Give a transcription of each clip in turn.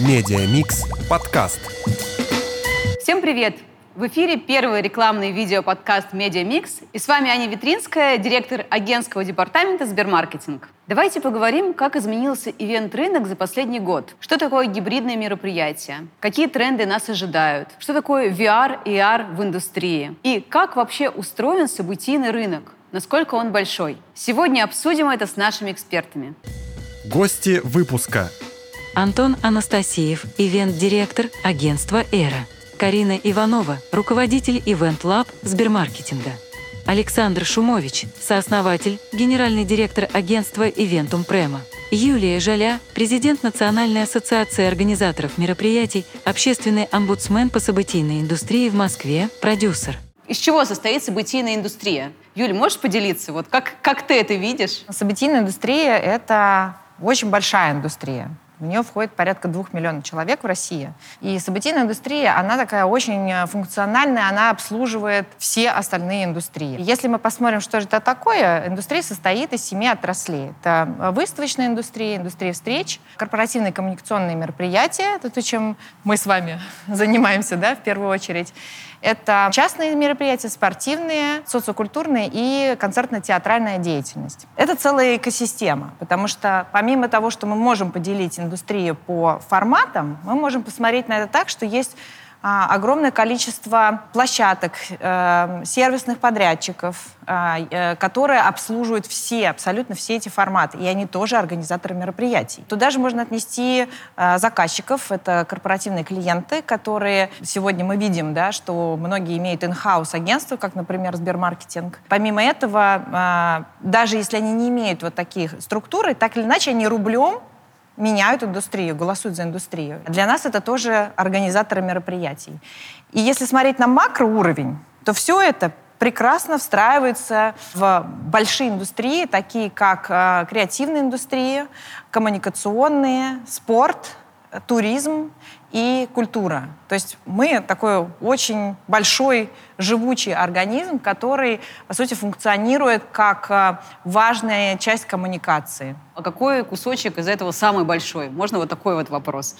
Media Mix подкаст. Всем привет! В эфире первый рекламный видеоподкаст «Media Mix». И с вами Аня Витринская, директор агентского департамента «Сбермаркетинг». Давайте поговорим, как изменился ивент-рынок за последний год. Что такое гибридные мероприятия? Какие тренды нас ожидают? Что такое VR и AR в индустрии? И как вообще устроен событийный рынок? Насколько он большой? Сегодня обсудим это с нашими экспертами. Гости выпуска. Антон Анастасиев, ивент-директор агентства «Эра». Карина Иванова, руководитель Event Lab Сбермаркетинга. Александр Шумович, сооснователь, генеральный директор агентства Eventum Prema. Юлия Жаля, президент Национальной ассоциации организаторов мероприятий, общественный омбудсмен по событийной индустрии в Москве, продюсер. Из чего состоит событийная индустрия? Юль, можешь поделиться? Вот как, как ты это видишь? Событийная индустрия — это очень большая индустрия. В нее входит порядка двух миллионов человек в России. И событийная индустрия, она такая очень э, функциональная, она обслуживает все остальные индустрии. Если мы посмотрим, что же это такое, индустрия состоит из семи отраслей. Это выставочная индустрия, индустрия встреч, корпоративные коммуникационные мероприятия, это то, чем мы с вами занимаемся, да, в первую очередь. Это частные мероприятия, спортивные, социокультурные и концертно-театральная деятельность. Это целая экосистема, потому что помимо того, что мы можем поделить индустрию по форматам, мы можем посмотреть на это так, что есть огромное количество площадок, э, сервисных подрядчиков, а, э, которые обслуживают все, абсолютно все эти форматы. И они тоже организаторы мероприятий. Туда же можно отнести э, заказчиков, это корпоративные клиенты, которые сегодня мы видим, да, что многие имеют in-house агентства, как, например, Сбермаркетинг. Помимо этого, а, даже если они не имеют вот таких структуры, так или иначе они рублем меняют индустрию, голосуют за индустрию. Для нас это тоже организаторы мероприятий. И если смотреть на макроуровень, то все это прекрасно встраивается в большие индустрии, такие как э, креативная индустрия, коммуникационные, спорт, туризм и культура. То есть мы такой очень большой живучий организм, который, по сути, функционирует как э, важная часть коммуникации. А какой кусочек из этого самый большой? Можно вот такой вот вопрос?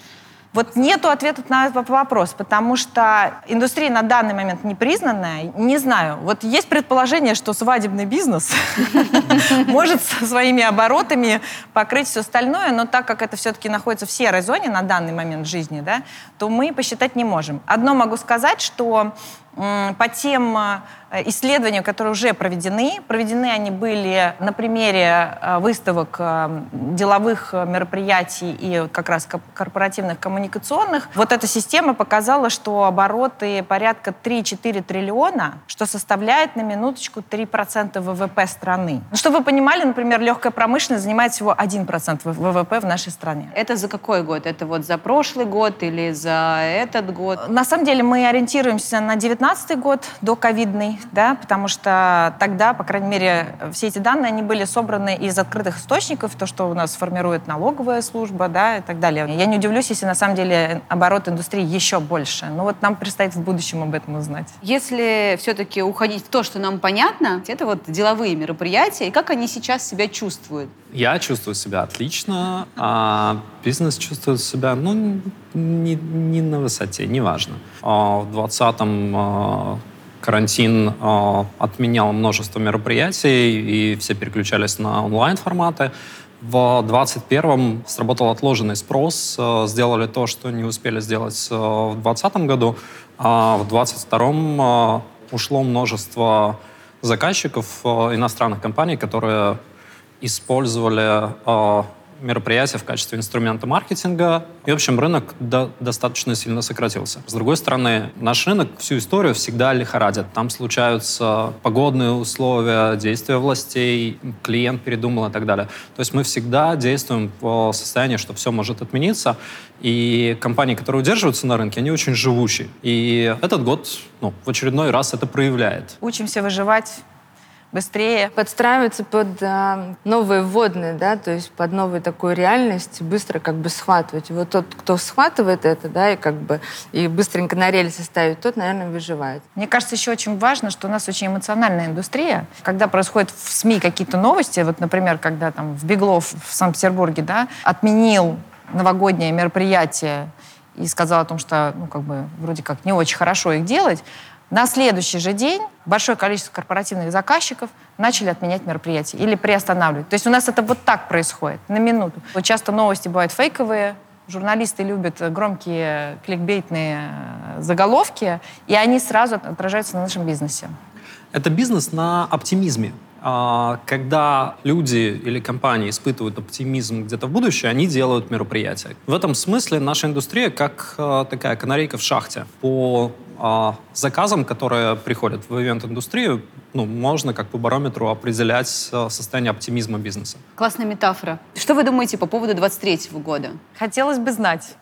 Вот нету ответа на этот вопрос, потому что индустрия на данный момент не признанная. Не знаю. Вот есть предположение, что свадебный бизнес может своими оборотами покрыть все остальное, но так как это все-таки находится в серой зоне на данный момент жизни, да, то мы посчитать не можем. Одно могу сказать, что по тем э, исследованиям, которые уже проведены. Проведены они были на примере э, выставок э, деловых мероприятий и как раз корпоративных коммуникационных. Вот эта система показала, что обороты порядка 3-4 триллиона, что составляет на минуточку 3% ВВП страны. Ну, чтобы вы понимали, например, легкая промышленность занимает всего 1% ВВП в нашей стране. Это за какой год? Это вот за прошлый год или за этот год? На самом деле мы ориентируемся на 19 2019 год, до ковидный, да, потому что тогда, по крайней мере, все эти данные, они были собраны из открытых источников, то, что у нас формирует налоговая служба, да, и так далее. Я не удивлюсь, если на самом деле оборот индустрии еще больше. Но вот нам предстоит в будущем об этом узнать. Если все-таки уходить в то, что нам понятно, это вот деловые мероприятия, и как они сейчас себя чувствуют? Я чувствую себя отлично, а бизнес чувствует себя, ну, не, не на высоте, неважно. А в 2020-м а, карантин а, отменял множество мероприятий, и все переключались на онлайн-форматы. В 2021-м сработал отложенный спрос, сделали то, что не успели сделать в 2020 году, а в 2022-м ушло множество заказчиков иностранных компаний, которые использовали э, мероприятия в качестве инструмента маркетинга. И, в общем, рынок до, достаточно сильно сократился. С другой стороны, наш рынок всю историю всегда лихорадит. Там случаются погодные условия, действия властей, клиент передумал и так далее. То есть мы всегда действуем в состоянии, что все может отмениться. И компании, которые удерживаются на рынке, они очень живучие. И этот год ну, в очередной раз это проявляет. Учимся выживать быстрее. Подстраиваться под э, новые вводные, да, то есть под новую такую реальность, быстро как бы схватывать. И вот тот, кто схватывает это, да, и как бы и быстренько на рельсы ставит, тот, наверное, выживает. Мне кажется, еще очень важно, что у нас очень эмоциональная индустрия. Когда происходят в СМИ какие-то новости, вот, например, когда там в Беглов в Санкт-Петербурге, да, отменил новогоднее мероприятие и сказал о том, что, ну, как бы, вроде как не очень хорошо их делать, на следующий же день большое количество корпоративных заказчиков начали отменять мероприятия или приостанавливать. То есть у нас это вот так происходит, на минуту. Вот часто новости бывают фейковые, журналисты любят громкие кликбейтные э, заголовки, и они сразу отражаются на нашем бизнесе. Это бизнес на оптимизме. А, когда люди или компании испытывают оптимизм где-то в будущее, они делают мероприятия. В этом смысле наша индустрия как э, такая канарейка в шахте. По а, заказам, которые приходят в ивент-индустрию, ну, можно как по барометру определять э, состояние оптимизма бизнеса. Классная метафора. Что вы думаете по поводу 23 года? Хотелось бы знать.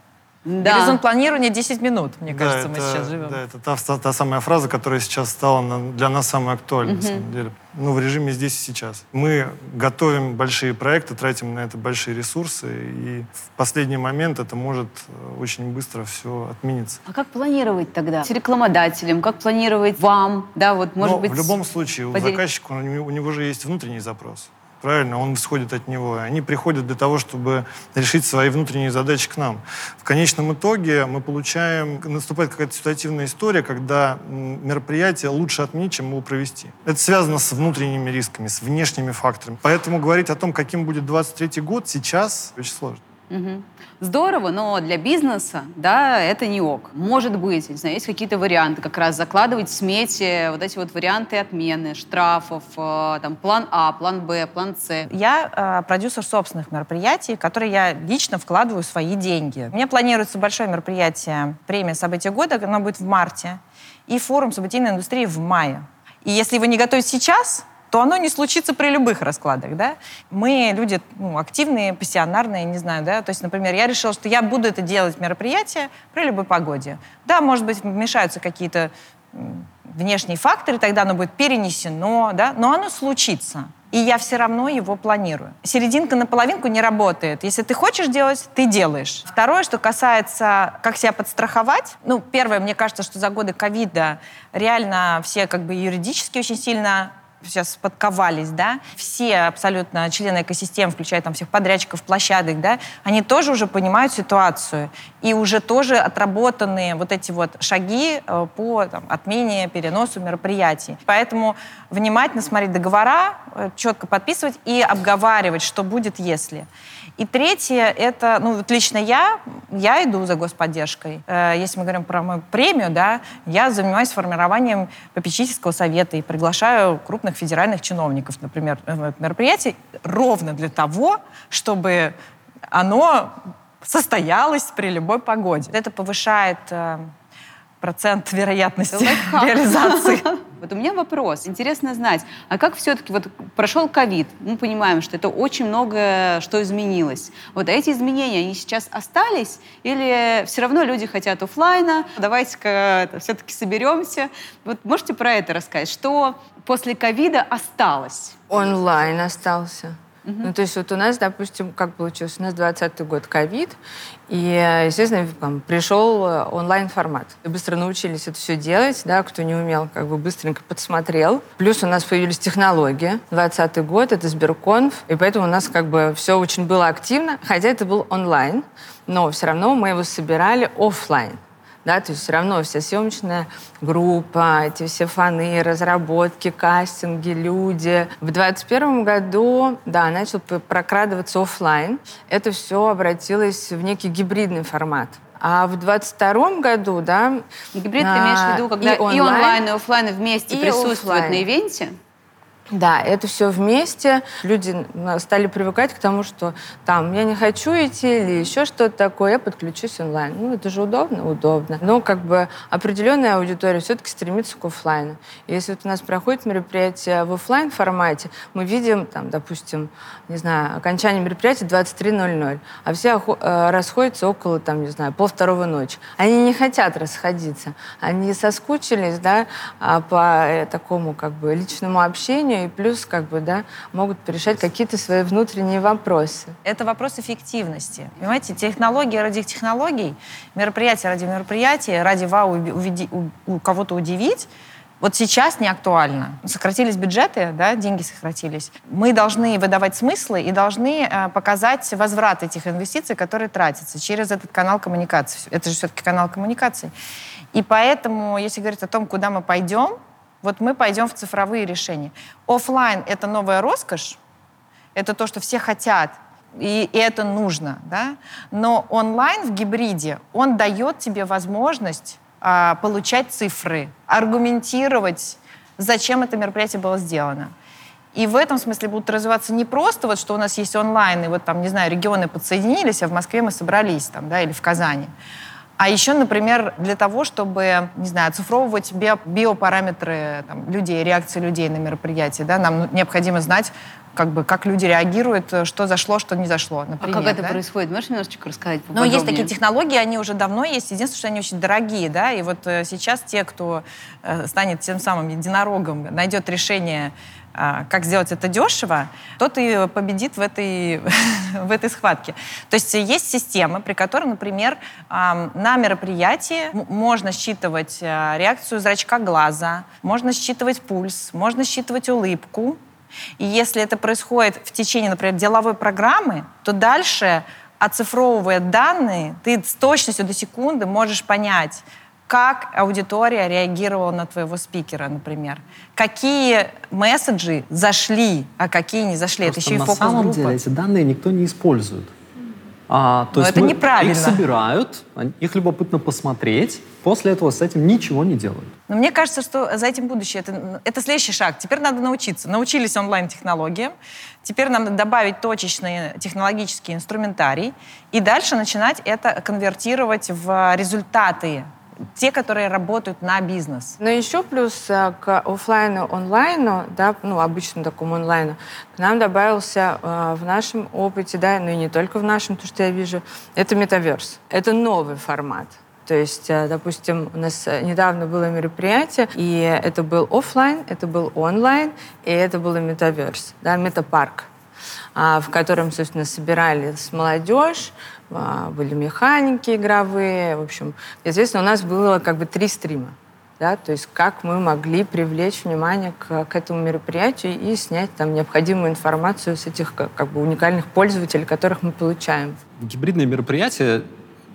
Да. Горизонт планирования 10 минут, мне Да, кажется, мы это- сейчас живем. Да, это та, та самая фраза, которая сейчас стала на- для нас самой актуальной, на самом деле. Ну, в режиме здесь и сейчас. Мы готовим большие проекты, тратим на это большие ресурсы, и в последний момент это может э, очень быстро все отмениться. А как планировать тогда? С рекламодателем, как планировать вам? Да, вот, может Но быть... в любом случае у поделить- заказчика, у него, у него же есть внутренний запрос. Правильно, он исходит от него. Они приходят для того, чтобы решить свои внутренние задачи к нам. В конечном итоге мы получаем, наступает какая-то ситуативная история, когда мероприятие лучше отменить, чем его провести. Это связано с внутренними рисками, с внешними факторами. Поэтому говорить о том, каким будет 23 год, сейчас очень сложно. Мгм. Здорово, но для бизнеса, да, это не ок. Может быть, не знаю, есть какие-то варианты, как раз закладывать в смете вот эти вот варианты отмены, штрафов, э, там, план А, план Б, план С. Я э, продюсер собственных мероприятий, в которые я лично вкладываю свои деньги. У меня планируется большое мероприятие «Премия события года», оно будет в марте, и форум событийной индустрии в мае. И если его не готовить сейчас, то оно не случится при любых раскладах, да. Мы люди ну, активные, пассионарные, не знаю, да. То есть, например, я решила, что я буду это делать мероприятие при любой погоде. Да, может быть, вмешаются какие-то внешние факторы, тогда оно будет перенесено, да, но оно случится. И я все равно его планирую. Серединка на половинку не работает. Если ты хочешь делать, ты делаешь. Второе, что касается, как себя подстраховать. Ну, первое, мне кажется, что за годы ковида реально все как бы юридически очень сильно сейчас подковались, да, все абсолютно члены экосистем, включая там всех подрядчиков, площадок, да, они тоже уже понимают ситуацию и уже тоже отработаны вот эти вот шаги э, по там, отмене, переносу мероприятий. Поэтому внимательно смотреть договора, э, четко подписывать и обговаривать, что будет, если. И третье, это, ну, вот лично я, я иду за господдержкой. Э, Если мы говорим про мою премию, да, я занимаюсь формированием попечительского совета и приглашаю крупных федеральных чиновников, например, в мероприятие ровно для того, чтобы оно состоялось при любой погоде. Это повышает э, процент вероятности Лайфхак. реализации. Вот у меня вопрос. Интересно знать, а как все-таки вот прошел ковид, мы понимаем, что это очень многое, что изменилось. Вот а эти изменения, они сейчас остались или все равно люди хотят оффлайна? Давайте-ка все-таки соберемся. Вот можете про это рассказать? Что после ковида осталось? Онлайн остался. Ну, то есть вот у нас, допустим, как получилось, у нас 20 год ковид, и, естественно, там, пришел э, онлайн-формат. Быстро научились это все делать, да, кто не умел, как бы быстренько подсмотрел. Плюс у нас появились технологии. 20 год, это Сберконф, и поэтому у нас как бы все очень было активно, хотя это был онлайн, но все равно мы его собирали оффлайн да, то есть все равно вся съемочная группа, эти все фаны, разработки, кастинги, люди. В 2021 году, да, начал прокрадываться оффлайн. Это все обратилось в некий гибридный формат. А в 2022 году, да... Гибрид ты а, имеешь в виду, когда и онлайн, и офлайн вместе и присутствуют оффлайн. на ивенте? Да, это все вместе. Люди стали привыкать к тому, что там я не хочу идти или еще что-то такое, я подключусь онлайн. Ну, это же удобно, удобно. Но как бы определенная аудитория все-таки стремится к офлайну. И Если вот у нас проходит мероприятие в офлайн формате, мы видим, там, допустим, не знаю, окончание мероприятия 23.00, а все э, расходятся около, там, не знаю, полвторого ночи. Они не хотят расходиться. Они соскучились, да, а, по э, такому, как бы, личному общению, и плюс, как бы, да, могут порешать какие-то свои внутренние вопросы. Это вопрос эффективности. Понимаете, технологии ради технологий, мероприятие ради мероприятия, ради вау, уведи- у, у кого-то удивить, Вот сейчас не актуально. Сократились бюджеты, да, деньги сократились. Мы должны выдавать смыслы и должны э, показать возврат этих инвестиций, которые тратятся через этот канал коммуникации. Это же все-таки канал коммуникации. И поэтому, если говорить о том, куда мы пойдем, вот мы пойдем в цифровые решения. Оффлайн — это новая роскошь, это то, что все хотят, и, и это нужно, да? Но онлайн в гибриде, он дает тебе возможность а, получать цифры, аргументировать, зачем это мероприятие было сделано. И в этом смысле будут развиваться не просто вот, что у нас есть онлайн, и вот там, не знаю, регионы подсоединились, а в Москве мы собрались там, да, или в Казани. А еще, например, для того, чтобы, не знаю, оцифровывать био биопараметры там, людей, реакции людей на мероприятие, да, нам необходимо знать, как бы, как люди реагируют, что зашло, что не зашло, например. А как это да? происходит? Можешь немножечко рассказать Ну, есть такие технологии, они уже давно есть. Единственное, что они очень дорогие, да, и вот э, сейчас те, кто э, станет тем самым единорогом, найдет решение как сделать это дешево, тот и победит в этой, в этой схватке. То есть есть системы, при которой, например, на мероприятии можно считывать э, реакцию зрачка глаза, можно считывать пульс, можно считывать улыбку, и если это происходит в течение, например, деловой программы, то дальше, оцифровывая данные, ты с точностью до секунды можешь понять, как аудитория реагировала на твоего спикера, например. Какие месседжи зашли, а какие не зашли. Просто это еще и фокус На самом деле эти данные никто не использует. А, то Но есть это мы неправильно. Их собирают, их любопытно посмотреть, после этого с этим ничего не делают. Но мне кажется, что за этим будущее. Это, это следующий шаг. Теперь надо научиться. Научились онлайн-технологиям. Теперь нам надо добавить точечный технологический инструментарий. И дальше начинать это конвертировать в результаты те, которые работают на бизнес. Но еще плюс э, к офлайну, онлайну, да, ну, обычному такому онлайну, к нам добавился э, в нашем опыте, да, ну и не только в нашем, то, что я вижу, это метаверс. Это новый формат. То есть, э, допустим, у нас недавно было мероприятие, и это был офлайн, это был онлайн, и это был метаверс, да, метапарк, а, в котором, собственно, собирались молодежь, были механики игровые, в общем. Естественно, у нас было как бы три стрима. Да, то есть как мы могли привлечь внимание к, к этому мероприятию и снять там необходимую информацию с этих как, как бы уникальных пользователей, которых мы получаем. Гибридные мероприятия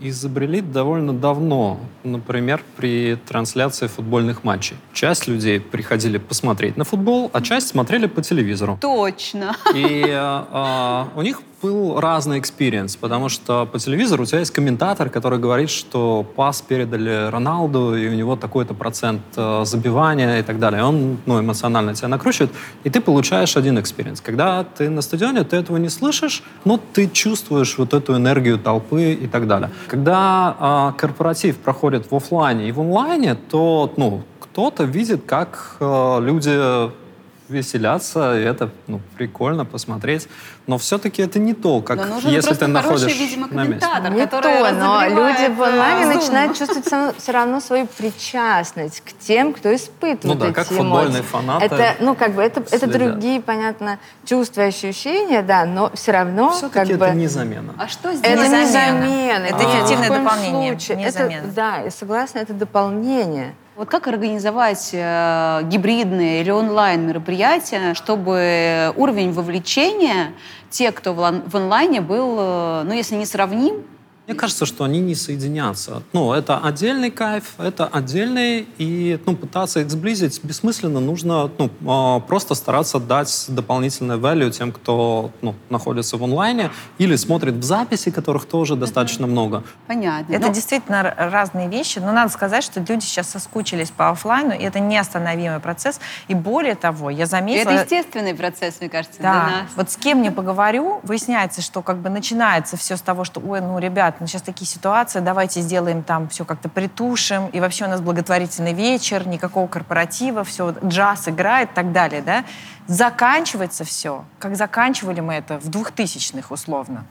изобрели довольно давно, например, при трансляции футбольных матчей. Часть людей приходили посмотреть на футбол, а часть смотрели по телевизору. Точно. И э, э, у них был разный experience, потому что по телевизору у тебя есть комментатор, который говорит, что пас передали Роналду, и у него такой-то процент э, забивания и так далее. Он ну, эмоционально тебя накручивает, и ты получаешь один experience. Когда ты на стадионе, ты этого не слышишь, но ты чувствуешь вот эту энергию толпы и так далее. Когда э, корпоратив проходит в офлайне и в онлайне, то ну, кто-то видит, как э, люди веселятся, и это ну, прикольно посмотреть. Но все-таки это не то, как Но нужен если ты находишь хороший, видимо, на месте. комментатор, Не который то, но люди в онлайне э, начинают Zoom. чувствовать все- все равно свою причастность к тем, кто испытывает Ну да, эти как эмоции. футбольные фанаты Это, ну, как бы, это, это другие, понятно, чувства, ощущения, да, но все равно, Все-таки как это бы... не замена. А что здесь? Это Не замена. замена. Это эффективное коем дополнение, случае. не Это- замена. Да, я согласна, это дополнение. Вот как организовать э, гибридные или онлайн мероприятия, чтобы уровень вовлечения тех, кто в, онлайне был, э, ну, если не сравним, Мне кажется, что они не соединятся. Ну, это отдельный кайф, это отдельный, и ну, пытаться их сблизить бессмысленно. Нужно ну, а, просто стараться дать дополнительное value тем, кто ну, находится в онлайне или смотрит в записи, которых тоже достаточно много. понятно. Это Ну, действительно разные вещи, но надо сказать, что люди сейчас соскучились по оффлайну, и это неостановимый процесс. И более того, я и заметила... это естественный процесс, мне кажется, для Да. нас. Вот с кем не поговорю, выясняется, что как бы начинается все с того, что, ой, ну, ребят, ну, сейчас такие ситуации, давайте сделаем там все как-то притушим, и вообще у нас благотворительный вечер, никакого корпоратива, все, джаз играет и так далее, да. Заканчивается все, как заканчивали мы это в двухтысячных условно.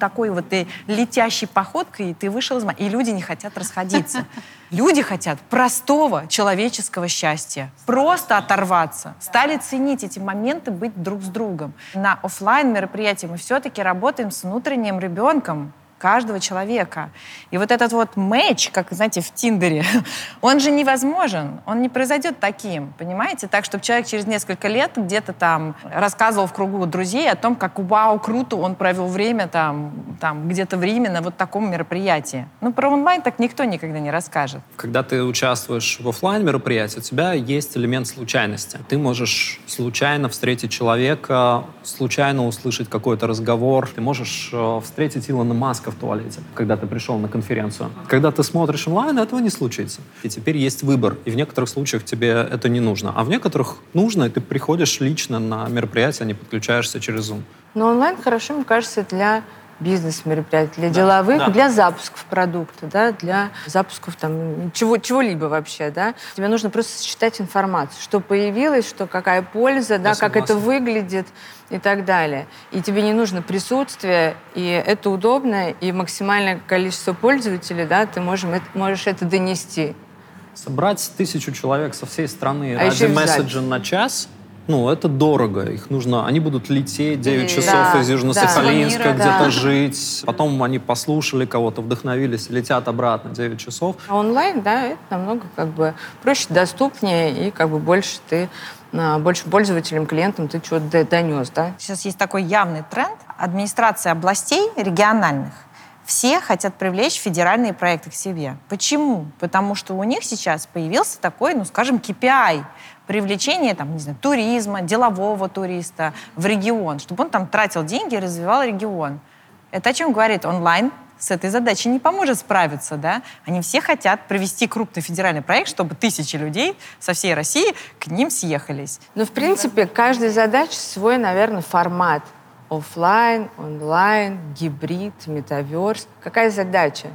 Такой вот ты летящей походкой, и ты вышел из... И люди не хотят расходиться. Люди хотят простого человеческого счастья. Просто оторваться. Стали ценить эти моменты, быть друг с другом. На оффлайн мероприятии мы все-таки работаем с внутренним ребенком, каждого человека. И вот этот вот матч, как, знаете, в Тиндере, он же невозможен, он не произойдет таким, понимаете? Так, чтобы человек через несколько лет где-то там рассказывал в кругу друзей о том, как вау, круто, он провел время там, там где-то в Риме на вот таком мероприятии. Ну, про онлайн так никто никогда не расскажет. Когда ты участвуешь в офлайн мероприятии, у тебя есть элемент случайности. Ты можешь случайно встретить человека, случайно услышать какой-то разговор. Ты можешь э, встретить Илона Маска в туалете, когда ты пришел на конференцию. Когда ты смотришь онлайн, этого не случится. И теперь есть выбор. И в некоторых случаях тебе это не нужно. А в некоторых нужно, и ты приходишь лично на мероприятие, а не подключаешься через Zoom. Но онлайн хорошо, мне кажется, для бизнес-мероприятий, для деловых, да. для запусков продукта, да, для запусков там чего, чего-либо вообще, да. Тебе нужно просто считать информацию, что появилось, что какая польза, да, как это выглядит и так далее. И тебе не нужно присутствие, и это удобно, и максимальное количество пользователей, да, ты можешь, можешь это донести. Собрать тысячу человек со всей страны А ради месседжа на час, ну, это дорого. Их нужно... Они будут лететь 9 И- часов Да, из да. Южно-Сахалинска, Мира, где-то да. жить. Потом они послушали кого-то, вдохновились, летят обратно 9 часов. А онлайн, да, это намного как бы проще, доступнее, и как бы больше ты, а, больше пользователям, клиентам ты чего-то донес, да. Сейчас есть такой явный тренд. Администрации областей региональных все хотят привлечь федеральные проекты к себе. Почему? Потому что у них сейчас появился такой, ну, скажем, KPI привлечение там, не знаю, туризма, делового туриста в регион, чтобы он там тратил деньги и развивал регион. Это о чем говорит онлайн? С этой задачей не поможет справиться, да? Они все хотят провести крупный федеральный проект, чтобы тысячи людей со всей России к ним съехались. Ну, в принципе, каждой задаче свой, наверное, формат. Оффлайн, онлайн, гибрид, metaverse. Какая задача?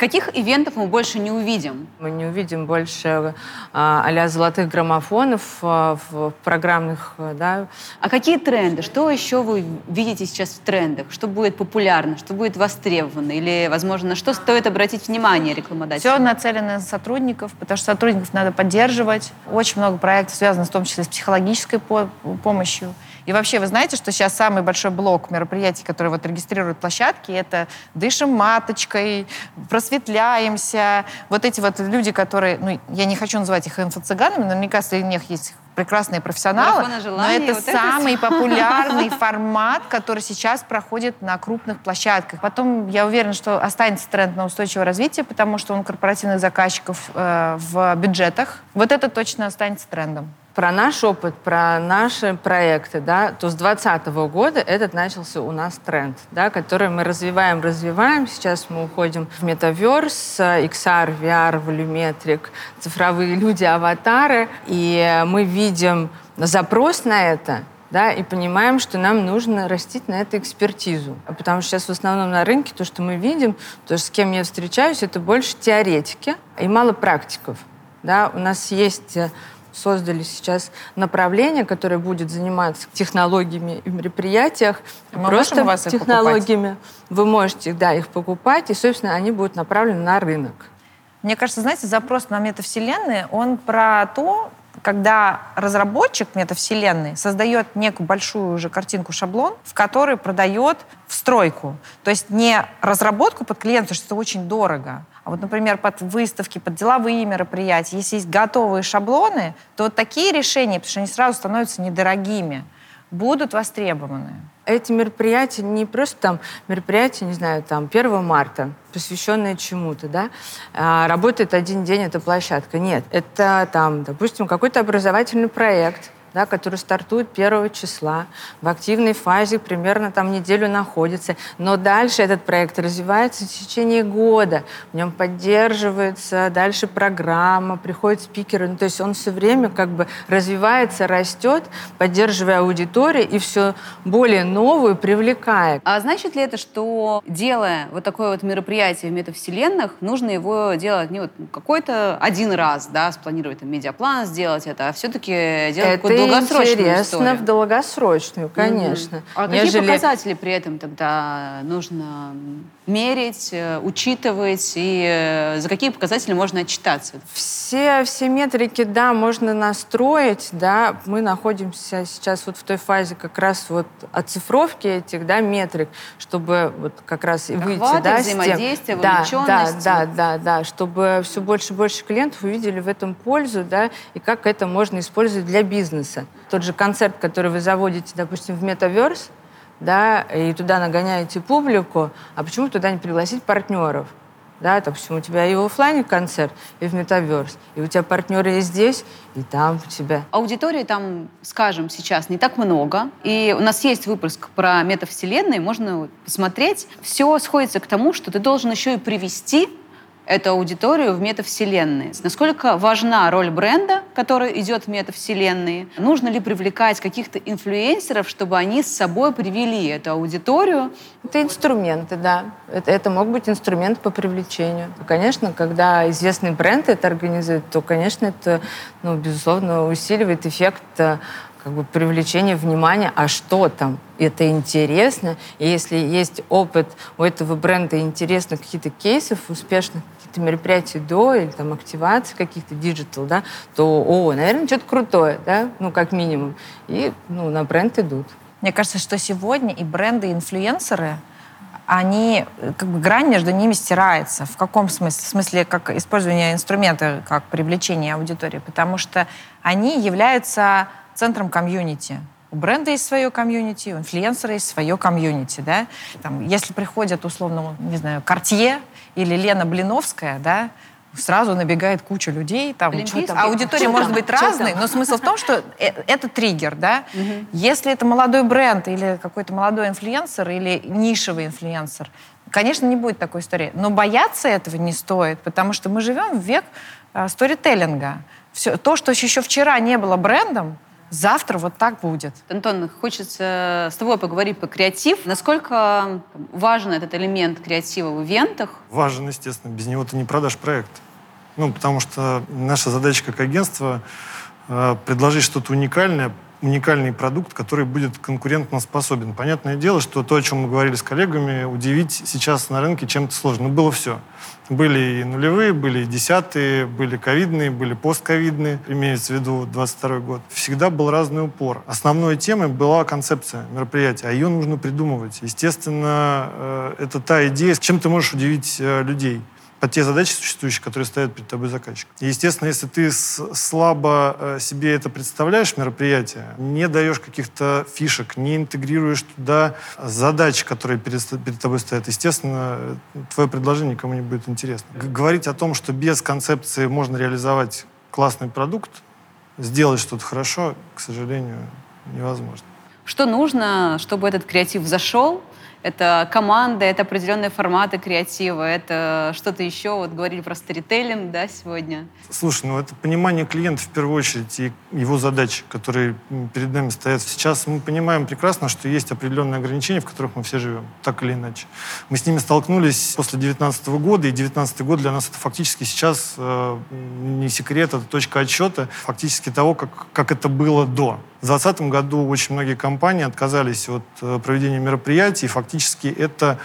Каких ивентов мы больше не увидим? Мы не увидим больше а, золотых граммофонов а, в программных, а, да, А какие тренды? Что еще вы видите сейчас в трендах? Что будет популярно? Что будет востребовано? Или, возможно, на что стоит обратить внимание Все рекламодателям? нацелено на сотрудников, потому что сотрудников надо поддерживать. Очень много проектов связано в том числе с психологической по- помощью. И вообще, вы знаете, что сейчас самый большой блок мероприятий, которые вот регистрируют площадки, это дышим маточкой, просветляемся. Вот эти вот люди, которые, ну, я не хочу называть их инфо-цыганами, но мне кажется, у них есть прекрасные профессионалы. Но это вот это самый всё. популярный формат, который сейчас проходит на крупных площадках. Потом, я уверена, что останется тренд на устойчивое развитие, потому что он корпоративных заказчиков э, в бюджетах. Вот это точно останется трендом. Про наш опыт, про наши проекты, да, то с 2020 года этот начался у нас тренд, да, который мы развиваем, развиваем. Сейчас мы уходим в метаверс, XR, VR, волюметрик, цифровые люди, аватары, и мы видим запрос на это, да, и понимаем, что нам нужно растить на это экспертизу. А Потому что сейчас в основном на рынке то, что мы видим, то, с кем я встречаюсь, это больше теоретики и мало практиков. Да. У нас есть э, создали сейчас направление, которое будет заниматься технологиями и мероприятиях. Мы Просто вас технологиями. Вы можете, да, их покупать, и, собственно, они будут направлены на рынок. Мне кажется, знаете, запрос на метавселенные, он про то, когда разработчик метавселенной создает некую большую уже картинку, шаблон, в который продает встройку. То есть не разработку под клиента, что это очень дорого, а вот, например, под выставки, под деловые мероприятия, если есть готовые шаблоны, то вот такие решения, потому что они сразу становятся недорогими, будут востребованы. Эти мероприятия не просто там мероприятия, не знаю, там 1 марта, посвященные чему-то, да, а, работает один день эта площадка. Нет, это там, допустим, какой-то образовательный проект, да, который стартует 1 числа, в активной фазе примерно там неделю находится, но дальше этот проект развивается в течение года, в нем поддерживается дальше программа, приходят спикеры, ну, то есть он все время как бы развивается, растет, поддерживая аудиторию и все более новую привлекая. А значит ли это, что делая вот такое вот мероприятие в метавселенных, нужно его делать не вот какой-то один раз, да, спланировать там медиаплан, сделать это, а все-таки делать Это долгосрочную интересно историю. в долгосрочную, конечно. Мгм. А какие Нежели- показатели при этом тогда нужно мерить, э, учитывать, и э, за какие показатели можно отчитаться? Все, все метрики, да, можно настроить, да. Мы находимся сейчас вот в той фазе как раз вот оцифровки этих, да, метрик, чтобы вот как раз и выйти, Охвата, да, с тем- да, да, да, да, да, чтобы все больше и больше клиентов увидели в этом пользу, да, и как это можно использовать для бизнеса. Тот же концерт, который вы заводите, допустим, в Metaverse, да, и туда нагоняете публику, а почему туда не пригласить партнеров? Да, допустим, у тебя и в офлайне концерт, и в метаверс, и у тебя партнеры и здесь, и там у тебя. Аудитории там, скажем, сейчас не так много. И у нас есть выпуск про метавселенные, можно посмотреть. Все сходится к тому, что ты должен еще и привести эту аудиторию в метавселенные. Насколько важна роль бренда, который идет в метавселенные? Нужно ли привлекать каких-то инфлюенсеров, чтобы они с собой привели эту аудиторию? Это инструменты, да. Это, это могут быть инструменты по привлечению. Конечно, когда известный бренд это организует, то, конечно, это, ну, безусловно, усиливает эффект э, как бы привлечения внимания, а что там? Это интересно. И если есть опыт у этого бренда интересных каких-то кейсов успешных, каких-то мероприятий до или там активации каких-то digital, да, то, о, наверное, что-то крутое, да, ну, как минимум. И, ну, на бренд идут. Мне кажется, что сегодня и бренды, и инфлюенсеры, они, как бы грань между ними стирается. В каком смысле? В смысле, как использование инструмента, как привлечение аудитории. Потому что они являются центром комьюнити. У бренда есть свое комьюнити, у инфлюенсера есть свое комьюнити, да. Там, если приходят, условно, не знаю, Кортье или Лена Блиновская, да, сразу набегает куча людей, там, Олимпийский? там, аудитория может там? быть разной, но смысл в том, что э- это триггер, да. Если это молодой бренд или какой-то молодой инфлюенсер или нишевый инфлюенсер, конечно, не будет такой истории. Но бояться этого не стоит, потому что мы живем в век э, сторителлинга. Все, то, что еще вчера не было брендом, завтра вот так будет. Антон, хочется с тобой поговорить по креатив. Насколько важен этот элемент креатива в ивентах? Важен, естественно. Без него ты не продашь проект. Ну, потому что наша задача как агентство э, предложить что-то уникальное, уникальный продукт, который будет конкурентно способен. Понятное дело, что то, о чем мы говорили с коллегами, удивить сейчас на рынке чем-то сложно. Но было все. Были и нулевые, были и десятые, были ковидные, были постковидные, имеется в виду 22 год. Всегда был разный упор. Основной темой была концепция мероприятия, а ее нужно придумывать. Естественно, э, это та идея, с чем ты можешь удивить э, людей под те задачи существующие, которые стоят перед тобой заказчик. И, естественно, если ты слабо э, себе это представляешь, мероприятие, не даешь каких-то фишек, не интегрируешь туда задачи, которые перед, перед тобой стоят, естественно, твое предложение никому не будет интересно. Говорить о том, что без концепции можно реализовать классный продукт, сделать что-то хорошо, к сожалению, невозможно. Что нужно, чтобы этот креатив зашел? Это команда, это определенные форматы креатива, это что-то еще. Вот говорили про сторителлинг, да, сегодня. Слушай, ну это понимание клиента в первую очередь и его задачи, которые перед нами стоят. Сейчас мы понимаем прекрасно, что есть определенные ограничения, в которых мы все живем, так или иначе. Мы с ними столкнулись после 2019 года, и 2019 год для нас это фактически сейчас э, не секрет, это точка отсчета фактически того, как, как это было до. В 2020 году очень многие компании отказались от э, проведения мероприятий, и фактически это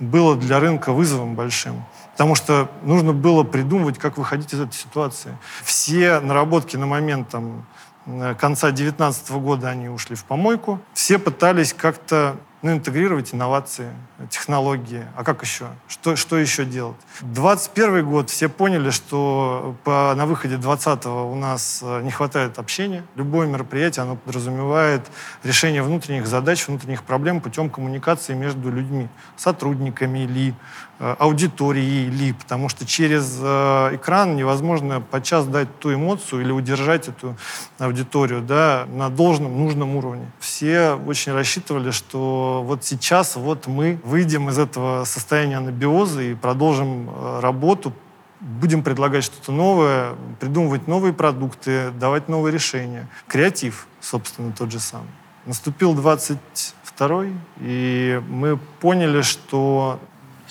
было для рынка вызовом большим. Потому что нужно было придумывать, как выходить из этой ситуации. Все наработки на момент там, э, конца 2019 года, они ушли в помойку. Все пытались как-то ну, интегрировать инновации, технологии. А как еще? Что, что еще делать? 21 год все поняли, что по, на выходе 20 у нас э, не хватает общения. Любое мероприятие, оно подразумевает решение внутренних задач, внутренних проблем путем коммуникации между людьми, сотрудниками ли, э, аудиторией ли, потому что через э, экран невозможно подчас дать ту эмоцию или удержать эту аудиторию да, на должном, нужном уровне. Все очень рассчитывали, что вот сейчас вот мы выйдем из этого состояния анабиоза и продолжим э, работу, будем предлагать что-то новое, придумывать новые продукты, давать новые решения. Креатив, собственно, тот же самый. Наступил 22 и мы поняли, что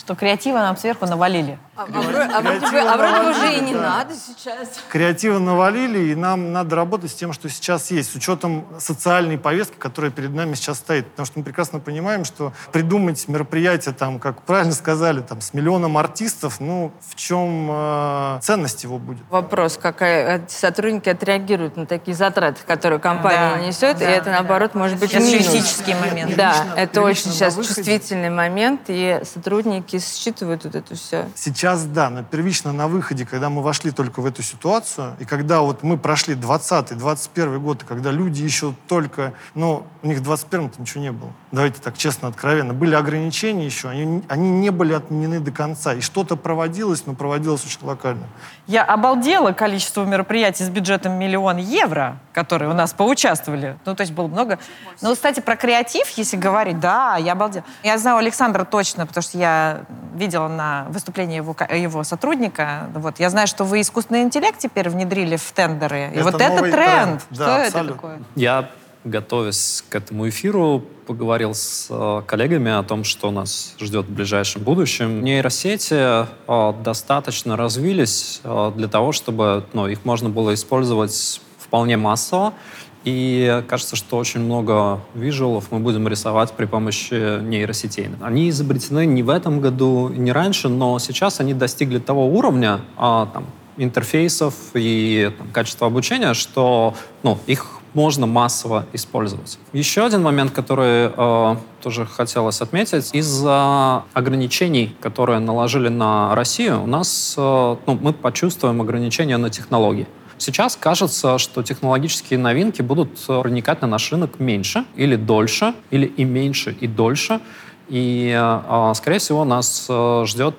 Что креатива нам сверху навалили. А, вроде, а вроде бы, а вроде бы уже и не надо сейчас. Креатива навалили, и нам надо работать с тем, что сейчас есть, с учетом социальной повестки, которая перед нами сейчас стоит. Потому что мы прекрасно понимаем, что придумать мероприятие, там, как правильно сказали, там, с миллионом артистов, ну, в чем э, ценность его будет? Вопрос, как э, сотрудники отреагируют на такие затраты, которые компания Да, несет, да, и это, наоборот, может быть Сейчас минус. критический момент. Да, Первично- это очень сейчас выходе. чувствительный момент, и сотрудники считывают вот это все. Сейчас да, но первично на выходе, когда мы вошли только в эту ситуацию, и когда вот мы прошли 20-21 год, и когда люди еще только, ну, у них в 21-м ничего не было. Давайте так честно, откровенно. Были ограничения еще, они, они не были отменены до конца. И что-то проводилось, но проводилось очень локально. Я обалдела количество мероприятий с бюджетом миллион евро, которые у нас поучаствовали. Ну, то есть было много. Но, кстати, про креатив, если говорить, да, я обалдела. Я знаю Александра точно, потому что я видела на выступлении его, его сотрудника. Вот. Я знаю, что вы искусственный интеллект теперь внедрили в тендеры. И вот это новый тренд. Да, Что это абсолютно. такое? Я, готовясь к этому эфиру, поговорил с э, коллегами о том, что нас ждет в ближайшем будущем. Нейросети э, достаточно развились э, для того, чтобы ну, их можно было использовать вполне массово. И кажется, что очень много визуалов мы будем рисовать при помощи нейросетей. Они изобретены не в этом году, не раньше, но сейчас они достигли того уровня а, там, интерфейсов и там, качества обучения, что ну, их можно массово использовать. Еще один момент, который э, тоже хотелось отметить, из-за ограничений, которые наложили на Россию, у нас э, ну, мы почувствуем ограничения на технологии. Сейчас кажется, что технологические новинки будут э, проникать на наш рынок меньше или дольше, или и меньше, и дольше. И, э, э, скорее всего, нас ждет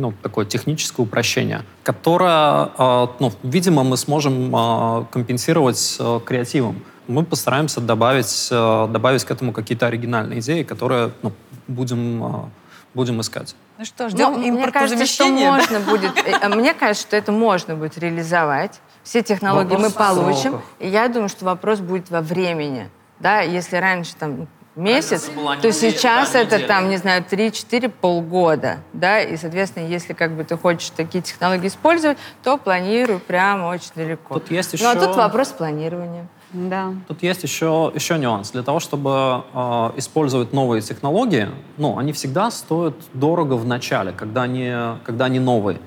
ну, такое техническое упрощение, которое, э, ну, видимо, мы сможем э, компенсировать э, креативом. Мы постараемся добавить, э, добавить к этому какие-то оригинальные идеи, которые ну, будем, э, будем искать. Ну что, Ну, ждем мне кажется, что можно будет, э, а мне кажется, что это можно будет реализовать. Все технологии Вопрос мы получим. И я думаю, что вопрос будет во времени. Да, если раньше там месяц, то сейчас это там, не знаю, 3-4 полгода, да, и, соответственно, если как бы ты хочешь такие технологии использовать, то планирую прямо очень далеко. Тут есть Ну, а еще- тут вопрос планирования. Да. Тут есть еще, еще нюанс. Для того, чтобы э, использовать новые технологии, ну, они всегда стоят дорого в начале, когда они, когда они новые.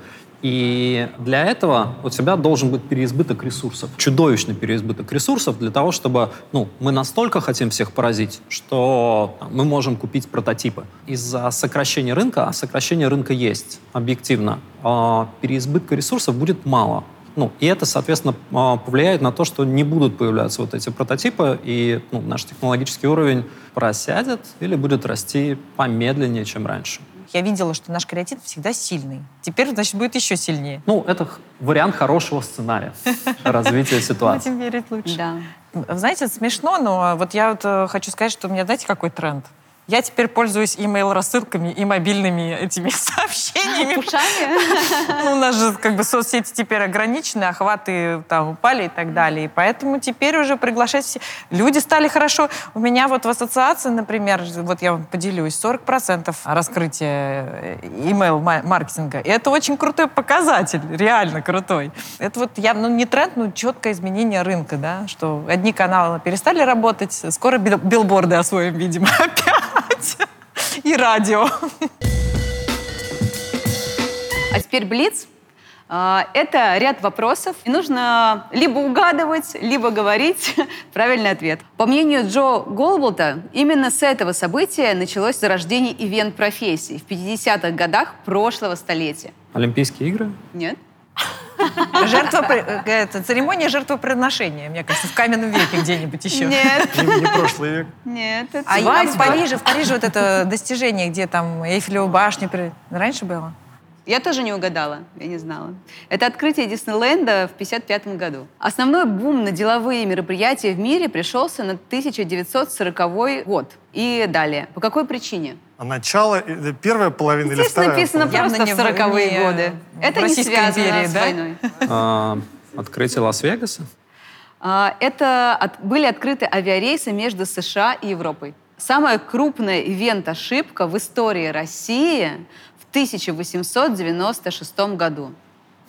И для этого у тебя должен быть переизбыток ресурсов, чудовищный переизбыток ресурсов для того, чтобы ну, мы настолько хотим всех поразить, что мы можем купить прототипы. Из-за сокращения рынка, а сокращение рынка есть объективно, э, переизбытка ресурсов будет мало. Ну, и это, соответственно, а, повлияет на то, что не будут появляться вот эти прототипы, и ну, наш технологический уровень просядет или будет расти помедленнее, чем раньше. Я видела, что наш креатив всегда сильный. Теперь, значит, будет еще сильнее. Ну, это вариант хорошего сценария развития ситуации. Будем верить лучше. Да. Знаете, смешно, но вот я вот э, хочу сказать, что у меня, знаете, какой тренд? Я теперь пользуюсь имейл-рассылками и мобильными этими сообщениями. Ушами? Ну, у нас же как бы соцсети теперь ограничены, охваты там упали и так далее. И поэтому теперь уже приглашать все. Люди стали хорошо. У меня вот в ассоциации, например, вот я вам поделюсь, 40% раскрытия email-маркетинга. И это очень крутой показатель, реально крутой. Это вот я, ну, не тренд, но четкое изменение рынка, да, что одни каналы перестали работать, скоро бил- билборды освоим, видимо, опять. И радио. А теперь Блиц. А, Это ряд вопросов. И нужно либо угадывать, либо говорить правильный ответ. По мнению Джо Голболта, именно с этого события началось зарождение ивент-профессий в 50-х годах прошлого столетия. Олимпийские игры? Нет? Жертва, это, церемония жертвоприношения, мне кажется, в каменном веке где-нибудь еще. Нет. Не, не прошлый век. Нет. это А, а в. Париже, в Париже вот это достижение, где там Эйфелеву башню... при- Раньше было? Я тоже не угадала, я не знала. Это открытие Диснейленда в 1955 году. Основной бум на деловые мероприятия в мире пришелся на 1940 год и далее. По какой причине? А начало, э, первая половина или Здесь вторая написано половина? Явно просто не в- 40-е не годы. Это не связано империи, с да? войной. А, Открытие Лас-Вегаса? А, Это от- были открыты авиарейсы между США и Европой. Самая крупная ивент-ошибка в истории России в 1896 году.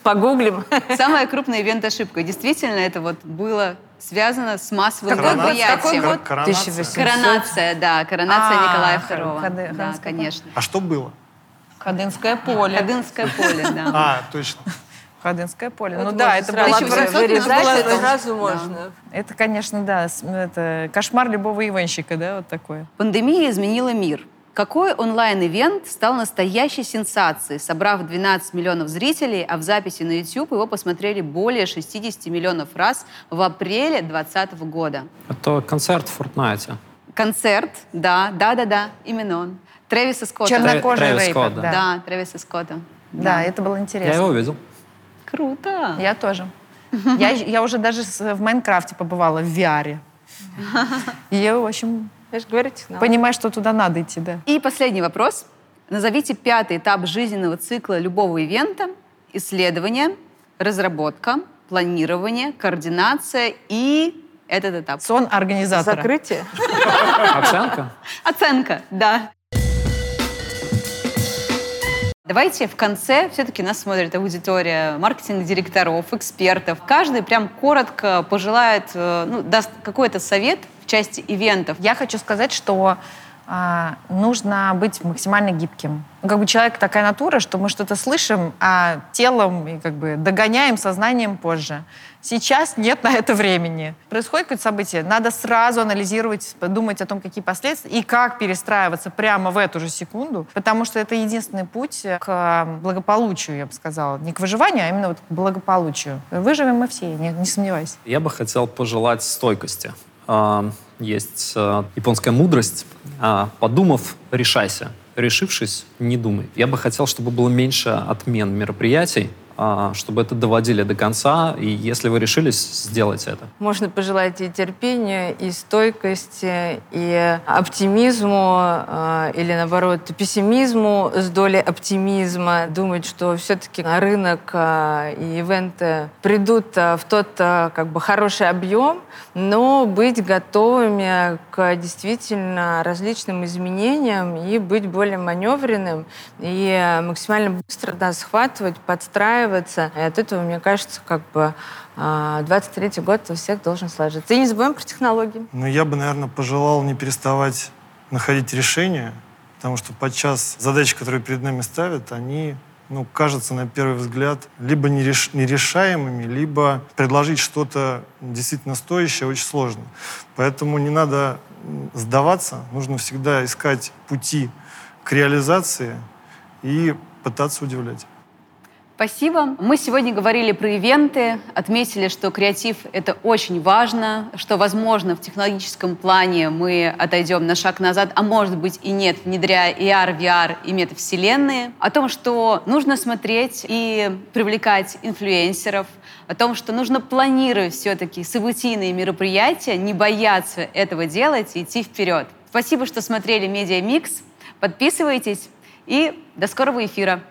Погуглим. Самая крупная ивент-ошибка. Действительно, это вот было связано с массовым Коронация? мероприятием. Какой год? Коронация? 1800. Коронация, да, коронация А, Николая II. Ходы- да, конечно. А что было? Ходынское поле. Ходынское поле, да. А, точно. Ходынское поле. Вот ну да, это сразу было... 1800 вырезать, было- это сразу Да. можно. Это, конечно, да, это кошмар любого ивенщика, да, вот такое. Пандемия изменила мир. Какой онлайн-ивент стал настоящей сенсацией, собрав 12 миллионов зрителей, а в записи на YouTube его посмотрели более 60 миллионов раз в апреле 2020 года? Это концерт в Fortnite. Концерт, да, да-да-да, именно он. Трэвиса Скотта. Чернокожий Трэвис рэпер, Скотт, да. да. Да, Трэвиса Скотта. Да, это было Я интересно. его видел. Круто. Я тоже. Я, я уже даже в Майнкрафте побывала в VR. И я, в общем, Я же говорю, технология. понимаю, что туда надо идти, да. И последний вопрос. Назовите пятый этап жизненного цикла любого ивента. Исследование, разработка, планирование, координация и этот этап. Сон организатора. Закрытие. Оценка? Оценка, да. Давайте в конце, все-таки нас смотрит аудитория маркетинг-директоров, экспертов. Каждый прям коротко пожелает, э, ну, даст какой-то совет в части ивентов. Я хочу сказать, что а, нужно быть максимально гибким. Ну, как бы человек такая натура, что мы что-то слышим, а телом и как бы догоняем сознанием позже. Сейчас нет на это времени. Происходит какое-то событие, надо сразу анализировать, думать о том, какие последствия и как перестраиваться прямо в эту же секунду, потому что это единственный путь к благополучию, я бы сказала. Не к выживанию, а именно вот к благополучию. Выживем мы все, не, не сомневайся. Я бы хотел пожелать стойкости. А, Есть а, японская мудрость. а, Подумав, решайся. Решившись, не думай. Я бы хотел, чтобы было меньше отмен мероприятий, чтобы это доводили до конца. И если вы решились, сделайте это. Можно пожелать и терпения, и стойкости, и оптимизму, э, или наоборот пессимизму с долей оптимизма. Думать, что все-таки рынок э, и ивенты придут в тот как бы хороший объем, но быть готовыми к действительно различным изменениям и быть более маневренным и максимально быстро да, схватывать, подстраиваться. И от этого, мне кажется, как бы а, 23 год у всех должен сложиться. И не забываем про технологии. Но я бы, наверное, пожелал не переставать находить решения, потому что подчас задачи, которые перед нами ставят, они, ну, кажутся на первый взгляд либо нереш- нерешаемыми, либо предложить что-то действительно стоящее очень сложно. Поэтому не надо сдаваться, нужно всегда искать пути к реализации и пытаться удивлять. Спасибо. Мы сегодня говорили про ивенты, отметили, что креатив — это очень важно, что, возможно, в технологическом плане мы отойдем на шаг назад, а может быть и нет, внедряя AR, VR и метавселенные. О том, что нужно смотреть и привлекать инфлюенсеров, о том, что нужно планировать все-таки событийные мероприятия, не бояться этого делать и идти вперед. Спасибо, что смотрели «Медиа Микс». Подписывайтесь и до скорого эфира.